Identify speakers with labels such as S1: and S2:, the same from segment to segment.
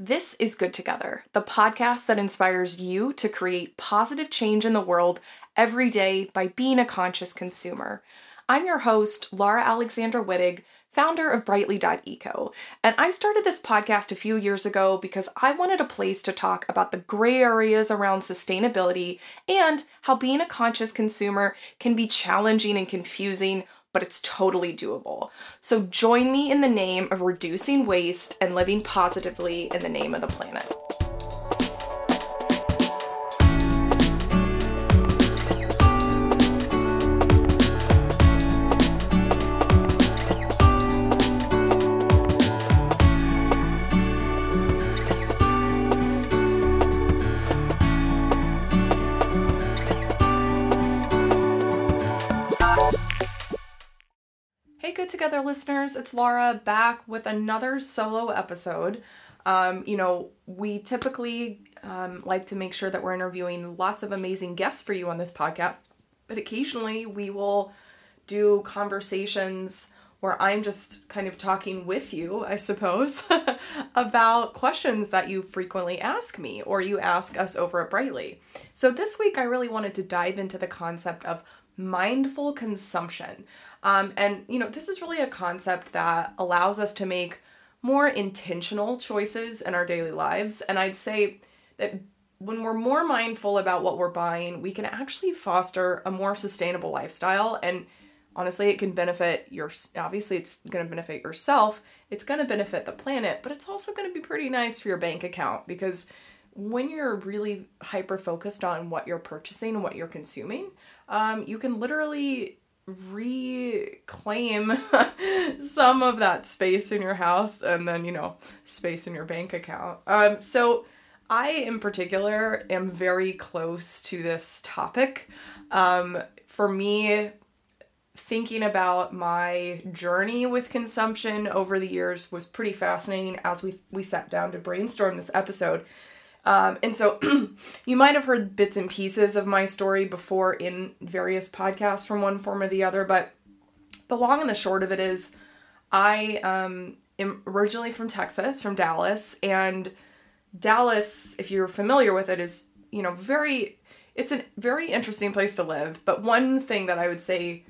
S1: This is Good Together, the podcast that inspires you to create positive change in the world every day by being a conscious consumer. I'm your host, Laura Alexandra Wittig, founder of Brightly.eco, and I started this podcast a few years ago because I wanted a place to talk about the gray areas around sustainability and how being a conscious consumer can be challenging and confusing but it's totally doable. So join me in the name of reducing waste and living positively in the name of the planet. Listeners, it's Laura back with another solo episode. Um, you know, we typically um, like to make sure that we're interviewing lots of amazing guests for you on this podcast, but occasionally we will do conversations where I'm just kind of talking with you, I suppose, about questions that you frequently ask me or you ask us over at Brightly. So this week I really wanted to dive into the concept of mindful consumption. Um, and, you know, this is really a concept that allows us to make more intentional choices in our daily lives. And I'd say that when we're more mindful about what we're buying, we can actually foster a more sustainable lifestyle. And honestly, it can benefit your, obviously, it's going to benefit yourself, it's going to benefit the planet, but it's also going to be pretty nice for your bank account because when you're really hyper focused on what you're purchasing and what you're consuming, um, you can literally reclaim some of that space in your house and then, you know, space in your bank account. Um, so I, in particular, am very close to this topic. Um, for me, thinking about my journey with consumption over the years was pretty fascinating as we we sat down to brainstorm this episode um, and so you might have heard bits and pieces of my story before in various podcasts from one form or the other, but the long and the short of it is I um, am originally from Texas, from Dallas, and Dallas, if you're familiar with it, is, you know, very, it's a very interesting place to live. But one thing that I would say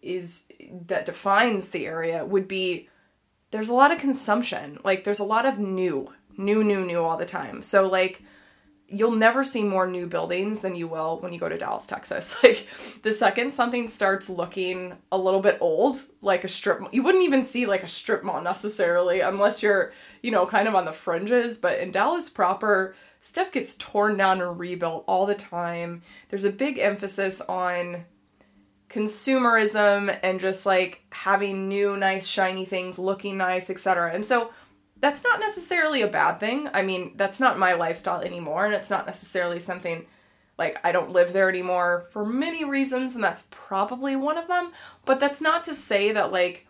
S1: is that defines the area would be there's a lot of consumption. Like, there's a lot of new new, new, new all the time. So, like, you'll never see more new buildings than you will when you go to Dallas, Texas. Like, the second something starts looking a little bit old, like a strip, you wouldn't even see like a strip mall necessarily unless you're, you know, kind of on the fringes. But in Dallas proper, stuff gets torn down and rebuilt all the time. There's a big emphasis on consumerism and just like having new, nice, shiny things, looking nice, etc. And so, that's not necessarily a bad thing. I mean, that's not my lifestyle anymore, and it's not necessarily something like I don't live there anymore for many reasons, and that's probably one of them. But that's not to say that, like,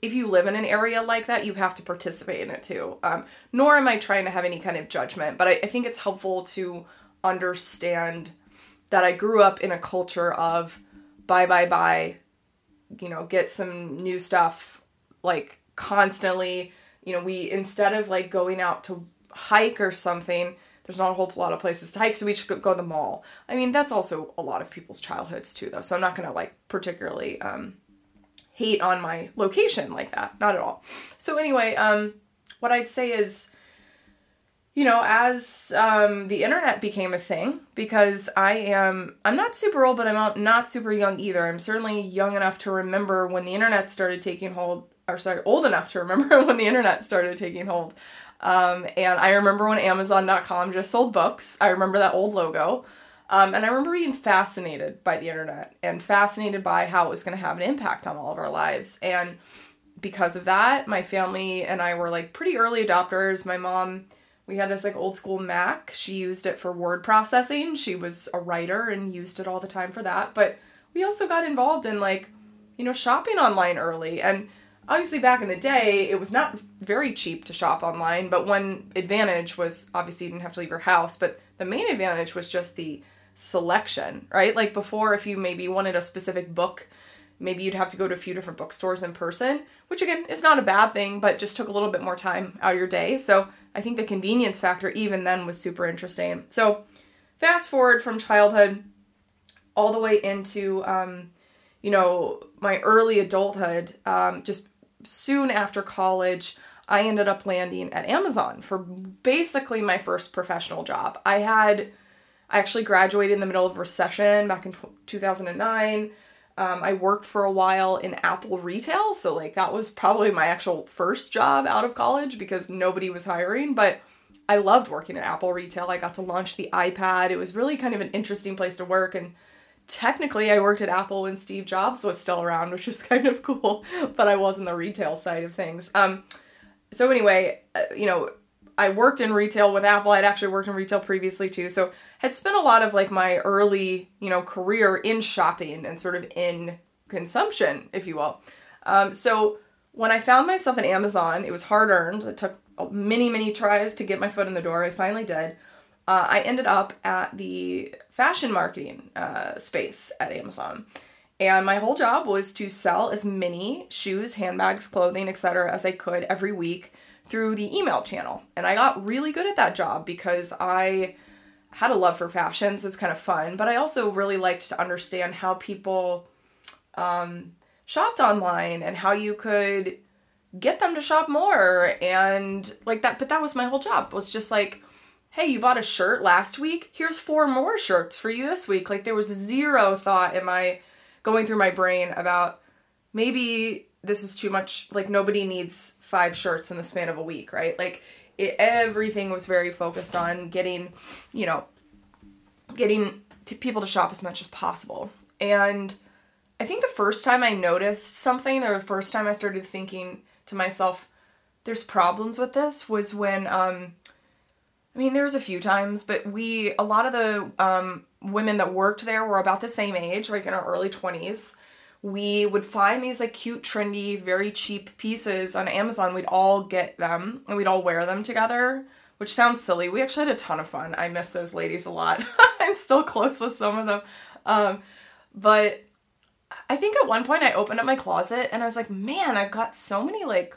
S1: if you live in an area like that, you have to participate in it too. Um, nor am I trying to have any kind of judgment, but I, I think it's helpful to understand that I grew up in a culture of buy, buy, buy, you know, get some new stuff like constantly you know, we instead of like going out to hike or something, there's not a whole lot of places to hike, so we just go to the mall. I mean, that's also a lot of people's childhoods too, though. So I'm not gonna like particularly um, hate on my location like that, not at all. So anyway, um, what I'd say is, you know, as um, the internet became a thing, because I am, I'm not super old, but I'm not super young either. I'm certainly young enough to remember when the internet started taking hold or sorry, old enough to remember when the internet started taking hold. Um, and I remember when Amazon.com just sold books. I remember that old logo. Um, and I remember being fascinated by the internet and fascinated by how it was going to have an impact on all of our lives. And because of that, my family and I were like pretty early adopters. My mom, we had this like old school Mac. She used it for word processing. She was a writer and used it all the time for that. But we also got involved in like, you know, shopping online early. And obviously back in the day it was not very cheap to shop online but one advantage was obviously you didn't have to leave your house but the main advantage was just the selection right like before if you maybe wanted a specific book maybe you'd have to go to a few different bookstores in person which again is not a bad thing but just took a little bit more time out of your day so I think the convenience factor even then was super interesting. So fast forward from childhood all the way into um, you know my early adulthood um, just soon after college i ended up landing at amazon for basically my first professional job. I had i actually graduated in the middle of recession back in 2009 um, i worked for a while in apple retail so like that was probably my actual first job out of college because nobody was hiring but i loved working at apple retail. I got to launch the ipad. It was really kind of an interesting place to work and technically I worked at Apple when Steve Jobs was still around, which is kind of cool, but I was in the retail side of things. Um, so anyway, uh, you know, I worked in retail with Apple. I'd actually worked in retail previously too, so had spent a lot of like my early, you know, career in shopping and sort of in consumption, if you will. Um, so when I found myself in Amazon, it was hard earned. It took many, many tries to get my foot in the door. I finally did uh, I ended up at the fashion marketing uh, space at Amazon. And my whole job was to sell as many shoes, handbags, clothing, etc. as I could every week through the email channel. And I got really good at that job because I had a love for fashion, so it was kind of fun. But I also really liked to understand how people um, shopped online and how you could get them to shop more and like that. But that was my whole job It was just like hey, you bought a shirt last week? Here's four more shirts for you this week. Like there was zero thought in my going through my brain about maybe this is too much. Like nobody needs five shirts in the span of a week, right? Like it, everything was very focused on getting, you know, getting to people to shop as much as possible. And I think the first time I noticed something, or the first time I started thinking to myself, there's problems with this, was when um, I mean, there was a few times, but we, a lot of the um, women that worked there were about the same age, like in our early 20s. We would find these like cute, trendy, very cheap pieces on Amazon. We'd all get them and we'd all wear them together, which sounds silly. We actually had a ton of fun. I miss those ladies a lot. I'm still close with some of them. Um, but I think at one point I opened up my closet and I was like, man, I've got so many like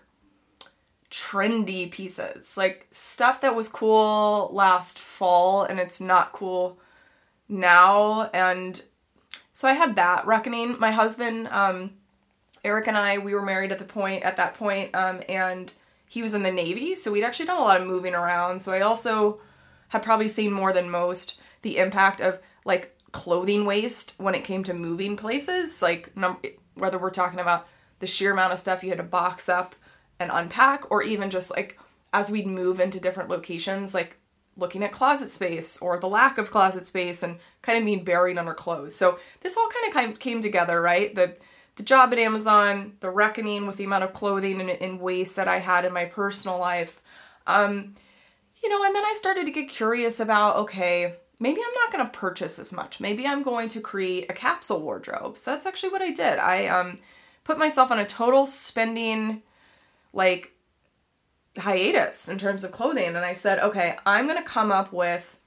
S1: trendy pieces. Like stuff that was cool last fall and it's not cool now. And so I had that reckoning. My husband, um, Eric and I, we were married at the point at that point, um, and he was in the Navy, so we'd actually done a lot of moving around. So I also had probably seen more than most the impact of like clothing waste when it came to moving places. Like num- whether we're talking about the sheer amount of stuff you had to box up and unpack, or even just like as we'd move into different locations, like looking at closet space or the lack of closet space and kind of being buried under clothes. So this all kind of came together, right? The the job at Amazon, the reckoning with the amount of clothing and, and waste that I had in my personal life. Um, you know, and then I started to get curious about okay, maybe I'm not going to purchase as much. Maybe I'm going to create a capsule wardrobe. So that's actually what I did. I um, put myself on a total spending like hiatus in terms of clothing. And I said, okay, I'm going to come up with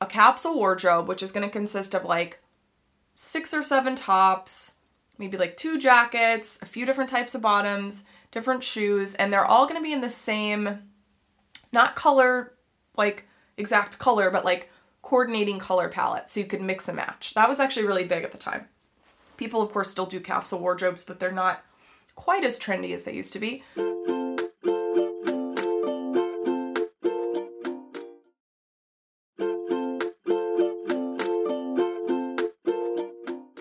S1: a capsule wardrobe, which is going to consist of like six or seven tops, maybe like two jackets, a few different types of bottoms, different shoes, and they're all going to be in the same, not color, like exact color, but like coordinating color palette so you could mix and match. That was actually really big at the time. People, of course, still do capsule wardrobes, but they're not quite as trendy as they used to be.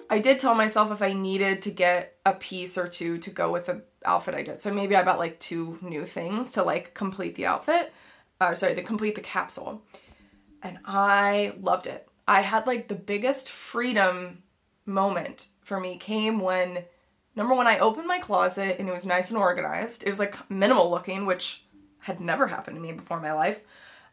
S1: I did tell myself if I needed to get a piece or two to go with the outfit I did. So maybe I bought like two new things to like complete the outfit. Uh, sorry, to complete the capsule. And I loved it. I had like the biggest freedom moment for me came when Number one, I opened my closet and it was nice and organized. It was like minimal looking, which had never happened to me before in my life.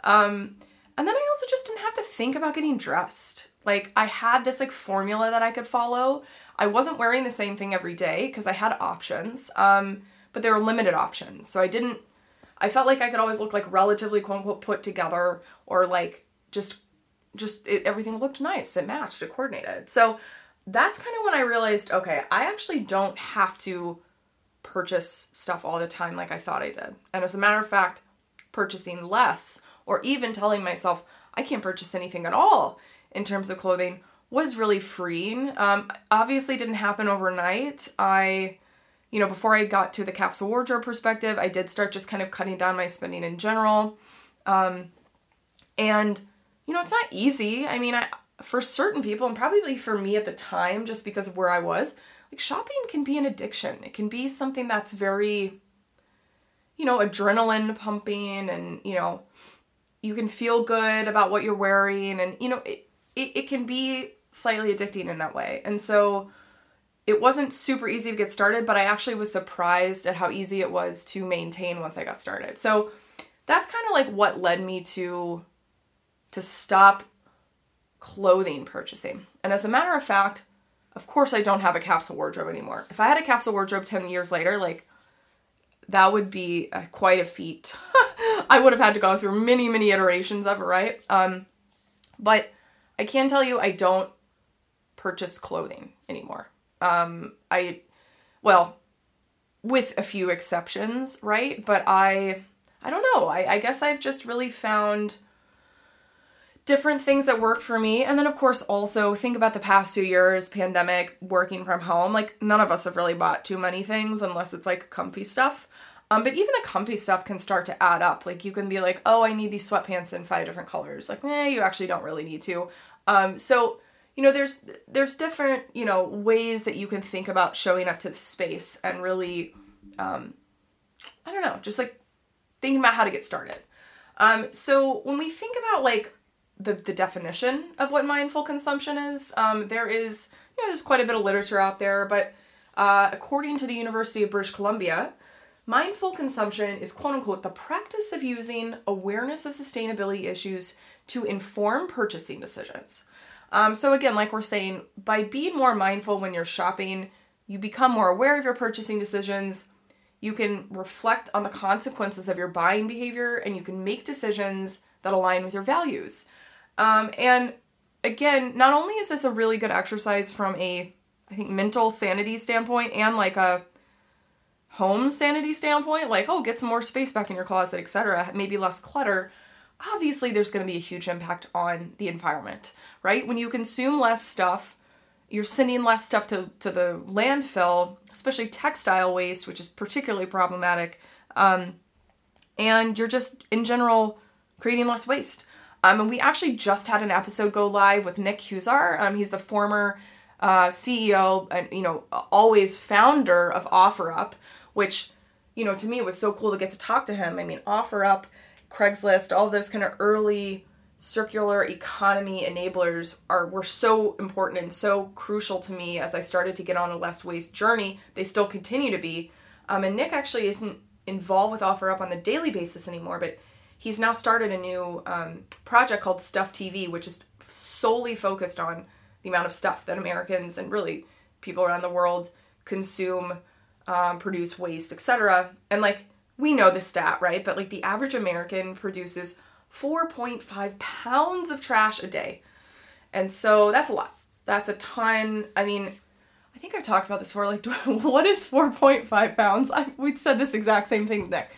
S1: Um, and then I also just didn't have to think about getting dressed. Like I had this like formula that I could follow. I wasn't wearing the same thing every day because I had options, um, but there were limited options. So I didn't. I felt like I could always look like relatively quote unquote put together or like just just it, everything looked nice. It matched. It coordinated. So that's kind of when I realized okay, I actually don't have to purchase stuff all the time like I thought I did. And as a matter of fact, purchasing less or even telling myself I can't purchase anything at all in terms of clothing was really freeing. Um, obviously, didn't happen overnight. I, you know, before I got to the capsule wardrobe perspective, I did start just kind of cutting down my spending in general. Um, and, you know, it's not easy. I mean, I, for certain people, and probably for me at the time, just because of where I was, like shopping can be an addiction. It can be something that's very, you know, adrenaline pumping and, you know, you can feel good about what you're wearing and, you know, it, it, it can be slightly addicting in that way. And so it wasn't super easy to get started, but I actually was surprised at how easy it was to maintain once I got started. So that's kind of like what led me to to stop clothing purchasing. And as a matter of fact, of course I don't have a capsule wardrobe anymore. If I had a capsule wardrobe 10 years later, like that would be a, quite a feat. I would have had to go through many, many iterations of it, right? Um, but I can tell you I don't purchase clothing anymore. Um, I, well, with a few exceptions, right? But I, I don't know. I, I guess I've just really found different things that work for me. And then, of course, also think about the past few years pandemic, working from home. Like, none of us have really bought too many things unless it's like comfy stuff. Um, but even the comfy stuff can start to add up. Like, you can be like, oh, I need these sweatpants in five different colors. Like, eh, you actually don't really need to. Um, so, you know, there's there's different, you know, ways that you can think about showing up to the space and really, um, I don't know, just like thinking about how to get started. Um, so when we think about like the, the definition of what mindful consumption is. Um, there is, you know, there's quite a bit of literature out there, but uh, according to the University of British Columbia, mindful consumption is quote unquote the practice of using awareness of sustainability issues to inform purchasing decisions. Um, so, again, like we're saying, by being more mindful when you're shopping, you become more aware of your purchasing decisions. You can reflect on the consequences of your buying behavior and you can make decisions that align with your values. Um, and again, not only is this a really good exercise from a, I think, mental sanity standpoint and like a home sanity standpoint, like, oh, get some more space back in your closet, etc., maybe less clutter. Obviously, there's going to be a huge impact on the environment, right? When you consume less stuff, you're sending less stuff to, to the landfill, especially textile waste, which is particularly problematic. Um, and you're just, in general, creating less waste. Um, and we actually just had an episode go live with Nick Huzar. Um, he's the former uh, CEO and you know always founder of OfferUp, which you know to me it was so cool to get to talk to him. I mean, OfferUp, Craigslist, all those kind of early circular economy enablers are were so important and so crucial to me as I started to get on a less waste journey. They still continue to be. Um, and Nick actually isn't involved with OfferUp on the daily basis anymore, but he's now started a new um, project called Stuff TV, which is solely focused on the amount of stuff that Americans and really people around the world consume, um, produce, waste, etc. And like we know the stat, right? But like the average American produces 4.5 pounds of trash a day. And so that's a lot. That's a ton. I mean, I think I've talked about this before. Like, what is 4.5 pounds? I, we said this exact same thing there.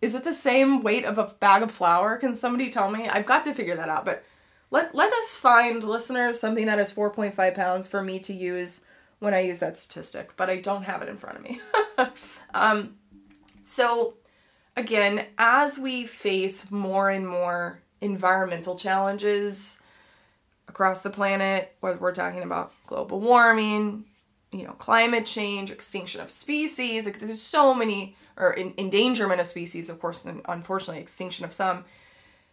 S1: Is it the same weight of a bag of flour? Can somebody tell me? I've got to figure that out. But let let us find listeners something that is 4.5 pounds for me to use when I use that statistic. But I don't have it in front of me. um, so again, as we face more and more environmental challenges across the planet, whether we're talking about global warming, you know, climate change, extinction of species, like there's so many or in, endangerment of species, of course, and unfortunately, extinction of some.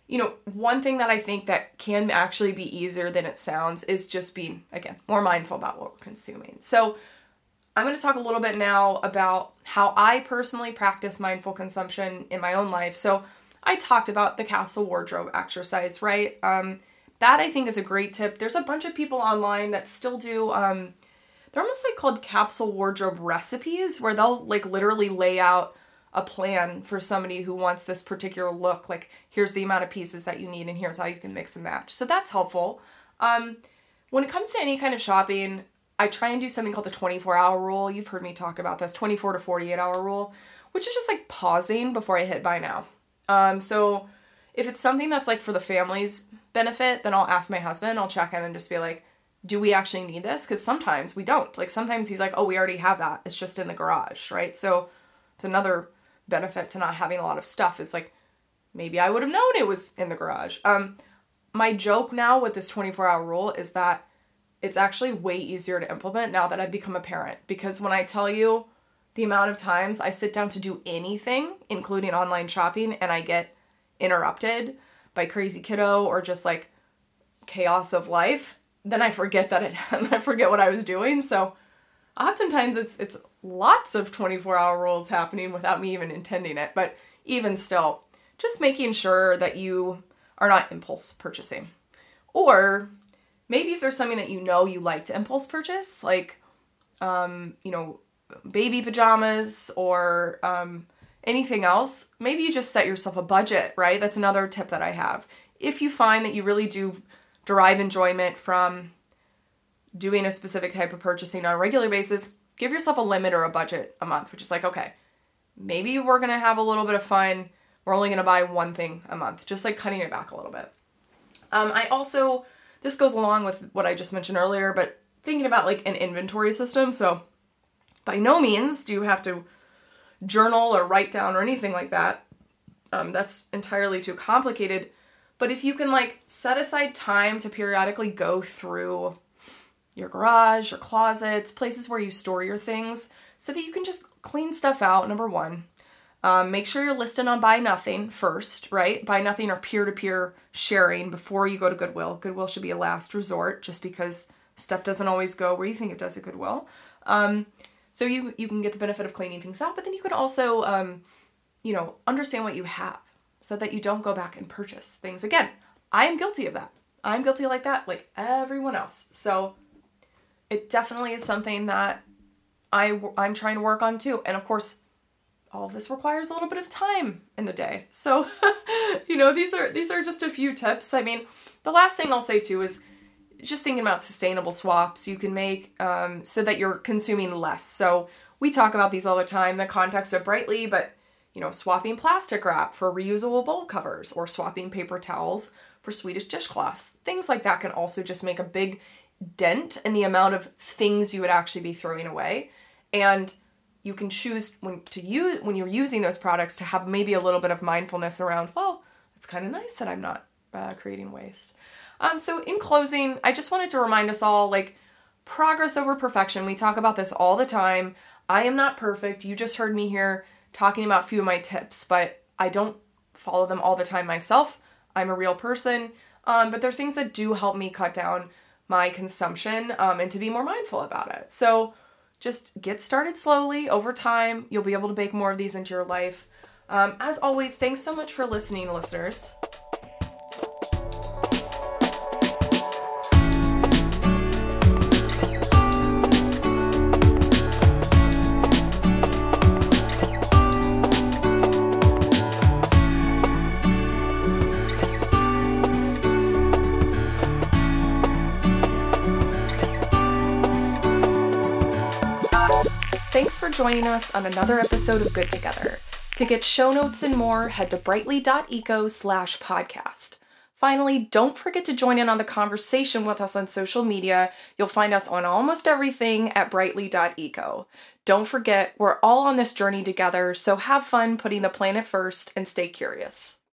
S1: You know, one thing that I think that can actually be easier than it sounds is just being, again, more mindful about what we're consuming. So, I'm going to talk a little bit now about how I personally practice mindful consumption in my own life. So, I talked about the capsule wardrobe exercise, right? Um, that I think is a great tip. There's a bunch of people online that still do um, they're almost like called capsule wardrobe recipes where they'll like literally lay out a plan for somebody who wants this particular look like here's the amount of pieces that you need and here's how you can mix and match so that's helpful um, when it comes to any kind of shopping i try and do something called the 24 hour rule you've heard me talk about this 24 to 48 hour rule which is just like pausing before i hit buy now Um, so if it's something that's like for the family's benefit, then I'll ask my husband, I'll check in and just be like, do we actually need this? Because sometimes we don't. Like sometimes he's like, oh, we already have that. It's just in the garage, right? So it's another benefit to not having a lot of stuff is like maybe I would have known it was in the garage. Um, my joke now with this 24 hour rule is that it's actually way easier to implement now that I've become a parent because when I tell you the amount of times I sit down to do anything, including online shopping, and I get interrupted by crazy kiddo or just like chaos of life, then I forget that it I forget what I was doing. So oftentimes it's it's lots of 24 hour rules happening without me even intending it. But even still, just making sure that you are not impulse purchasing. Or maybe if there's something that you know you like to impulse purchase, like um, you know, baby pajamas or um, anything else, maybe you just set yourself a budget, right? That's another tip that I have. If you find that you really do derive enjoyment from doing a specific type of purchasing on a regular basis, give yourself a limit or a budget a month, which is like, okay, maybe we're gonna have a little bit of fun. We're only gonna buy one thing a month, just like cutting it back a little bit. Um, I also, this goes along with what I just mentioned earlier, but thinking about like an inventory system. So, by no means do you have to journal or write down or anything like that. Um, that's entirely too complicated. But if you can like set aside time to periodically go through your garage, your closets, places where you store your things, so that you can just clean stuff out, number one. Um, make sure you're listed on Buy Nothing first, right? Buy Nothing or peer to peer sharing before you go to Goodwill. Goodwill should be a last resort just because stuff doesn't always go where you think it does at Goodwill. Um, so you you can get the benefit of cleaning things out, but then you can also um, you know understand what you have so that you don't go back and purchase things again. I am guilty of that. I'm guilty like that, like everyone else. So it definitely is something that I I'm trying to work on too. And of course, all of this requires a little bit of time in the day. So, you know, these are these are just a few tips. I mean, the last thing I'll say too is just thinking about sustainable swaps you can make um, so that you're consuming less. So we talk about these all the time in the context of Brightly, but you know, swapping plastic wrap for reusable bowl covers or swapping paper towels for Swedish dishcloths. Things like that can also just make a big dent in the amount of things you would actually be throwing away. And you can choose when to use when you're using those products to have maybe a little bit of mindfulness around, well, it's kind of nice that I'm not uh, creating waste. Um, so, in closing, I just wanted to remind us all like, progress over perfection. We talk about this all the time. I am not perfect. You just heard me here talking about a few of my tips, but I don't follow them all the time myself. I'm a real person, um, but there are things that do help me cut down my consumption um, and to be more mindful about it. So, just get started slowly over time. You'll be able to bake more of these into your life. Um, as always, thanks so much for listening, listeners. Joining us on another episode of Good Together. To get show notes and more, head to brightly.eco slash podcast. Finally, don't forget to join in on the conversation with us on social media. You'll find us on almost everything at brightly.eco. Don't forget, we're all on this journey together, so have fun putting the planet first and stay curious.